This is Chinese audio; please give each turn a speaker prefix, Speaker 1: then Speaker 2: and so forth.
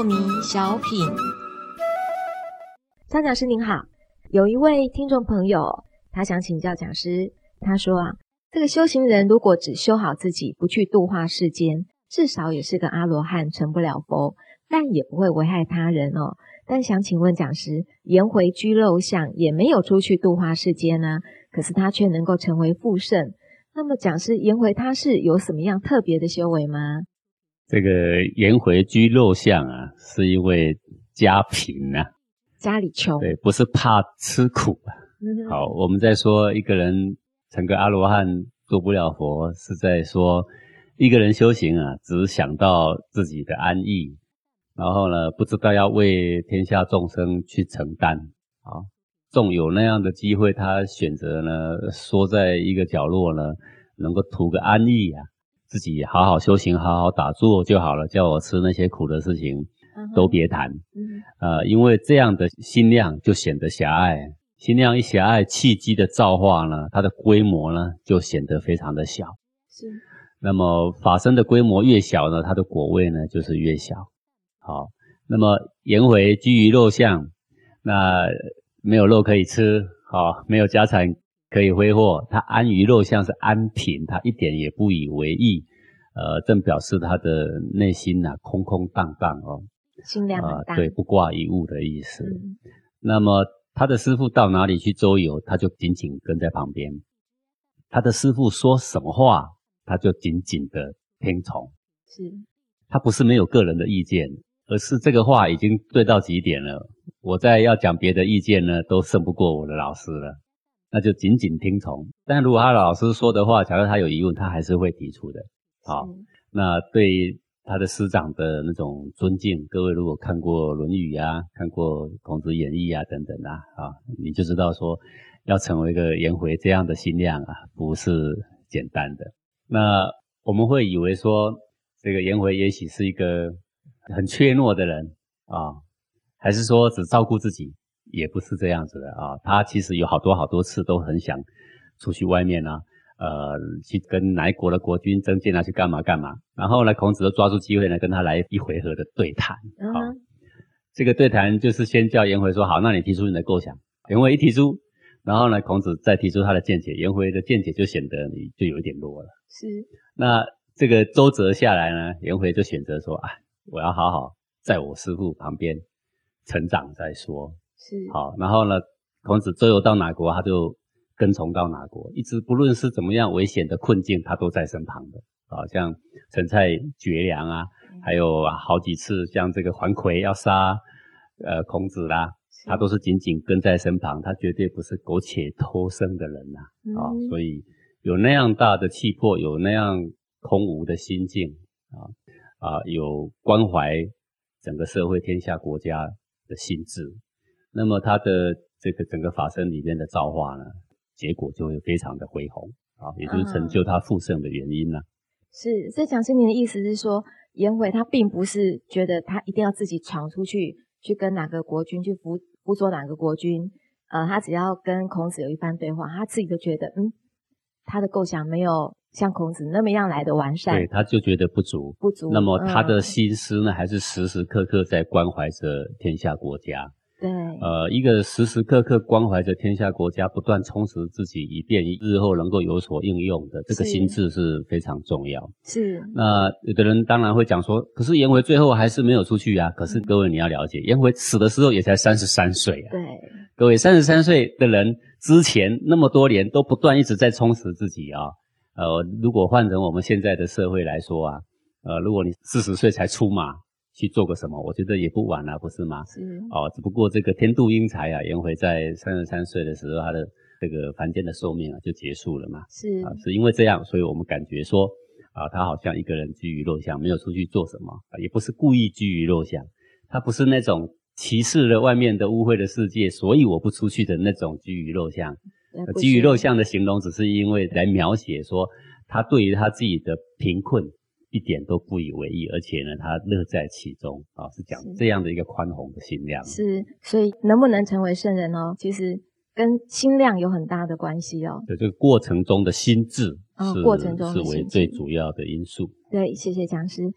Speaker 1: 破迷小品。张讲师您好，有一位听众朋友，他想请教讲师，他说啊，这个修行人如果只修好自己，不去度化世间，至少也是个阿罗汉，成不了佛，但也不会危害他人哦。但想请问讲师，颜回居肉相，也没有出去度化世间呢，可是他却能够成为富圣。那么讲师颜回他是有什么样特别的修为吗？
Speaker 2: 这个颜回居肉巷啊，是因为家贫啊，
Speaker 1: 家里穷，
Speaker 2: 对，不是怕吃苦啊。好，我们在说一个人成个阿罗汉做不了佛，是在说一个人修行啊，只想到自己的安逸。然后呢，不知道要为天下众生去承担啊。纵有那样的机会，他选择呢缩在一个角落呢，能够图个安逸啊，自己好好修行，好好打坐就好了。叫我吃那些苦的事情，都别谈。呃，因为这样的心量就显得狭隘，心量一狭隘，气机的造化呢，它的规模呢就显得非常的小。是。那么法身的规模越小呢，它的果位呢就是越小。好，那么颜回居于肉相，那没有肉可以吃，好，没有家产可以挥霍，他安于肉相是安贫，他一点也不以为意，呃，正表示他的内心呐空空荡荡哦，
Speaker 1: 心量很大，
Speaker 2: 对，不挂一物的意思。那么他的师傅到哪里去周游，他就紧紧跟在旁边，他的师傅说什么话，他就紧紧的听从，是，他不是没有个人的意见。而是这个话已经对到极点了，我在要讲别的意见呢，都胜不过我的老师了，那就仅仅听从。但如果他老师说的话，假如他有疑问，他还是会提出的。好，那对他的师长的那种尊敬，各位如果看过《论语》啊，看过《孔子演义》啊等等啊，啊，你就知道说，要成为一个颜回这样的心量啊，不是简单的。那我们会以为说，这个颜回也许是一个。很怯懦的人啊，还是说只照顾自己，也不是这样子的啊。他其实有好多好多次都很想出去外面啊，呃，去跟哪一国的国君争剑啊，去干嘛干嘛。然后呢，孔子就抓住机会呢，跟他来一回合的对谈。好，这个对谈就是先叫颜回说好，那你提出你的构想。颜回一提出，然后呢，孔子再提出他的见解，颜回的见解就显得你就有一点弱了。是。那这个周折下来呢，颜回就选择说啊。我要好好在我师傅旁边成长再说，是好。然后呢，孔子周游到哪国，他就跟从到哪国，一直不论是怎么样危险的困境，他都在身旁的。啊，像陈蔡绝粮啊，还有好几次像这个桓魁要杀呃孔子啦，他都是紧紧跟在身旁，他绝对不是苟且偷生的人呐。啊，所以有那样大的气魄，有那样空无的心境啊。啊，有关怀整个社会、天下国家的心智，那么他的这个整个法身里面的造化呢，结果就会非常的恢宏啊，也就是成就他复盛的原因呢。
Speaker 1: 是，所以蒋师您的意思是说，颜回他并不是觉得他一定要自己闯出去，去跟哪个国君去辅辅佐哪个国君，呃，他只要跟孔子有一番对话，他自己都觉得，嗯，他的构想没有。像孔子那么样来的完善，
Speaker 2: 对，他就觉得不足，
Speaker 1: 不足。
Speaker 2: 那么他的心思呢，还是时时刻刻在关怀着天下国家。
Speaker 1: 对，
Speaker 2: 呃，一个时时刻刻关怀着天下国家，不断充实自己，以便日后能够有所应用的这个心智是非常重要。
Speaker 1: 是。
Speaker 2: 那有的人当然会讲说，可是颜回最后还是没有出去啊。可是各位你要了解，颜回死的时候也才三十三岁啊。
Speaker 1: 对。
Speaker 2: 各位三十三岁的人之前那么多年都不断一直在充实自己啊。呃，如果换成我们现在的社会来说啊，呃，如果你四十岁才出马去做个什么，我觉得也不晚啊，不是吗？是。哦，只不过这个天妒英才啊，颜回在三十三岁的时候，他的这个凡间的寿命啊就结束了嘛。是。啊，是因为这样，所以我们感觉说，啊，他好像一个人居于陋巷，没有出去做什么，也不是故意居于陋巷，他不是那种歧视了外面的污秽的世界，所以我不出去的那种居于肉相。基于陋巷的形容，只是因为来描写说，他对于他自己的贫困一点都不以为意，而且呢，他乐在其中啊，是讲这样的一个宽宏的心量。
Speaker 1: 是，所以能不能成为圣人哦，其实跟心量有很大的关系哦。
Speaker 2: 对，这个过程中的心智是过程中是为最主要的因素。
Speaker 1: 对，谢谢讲师。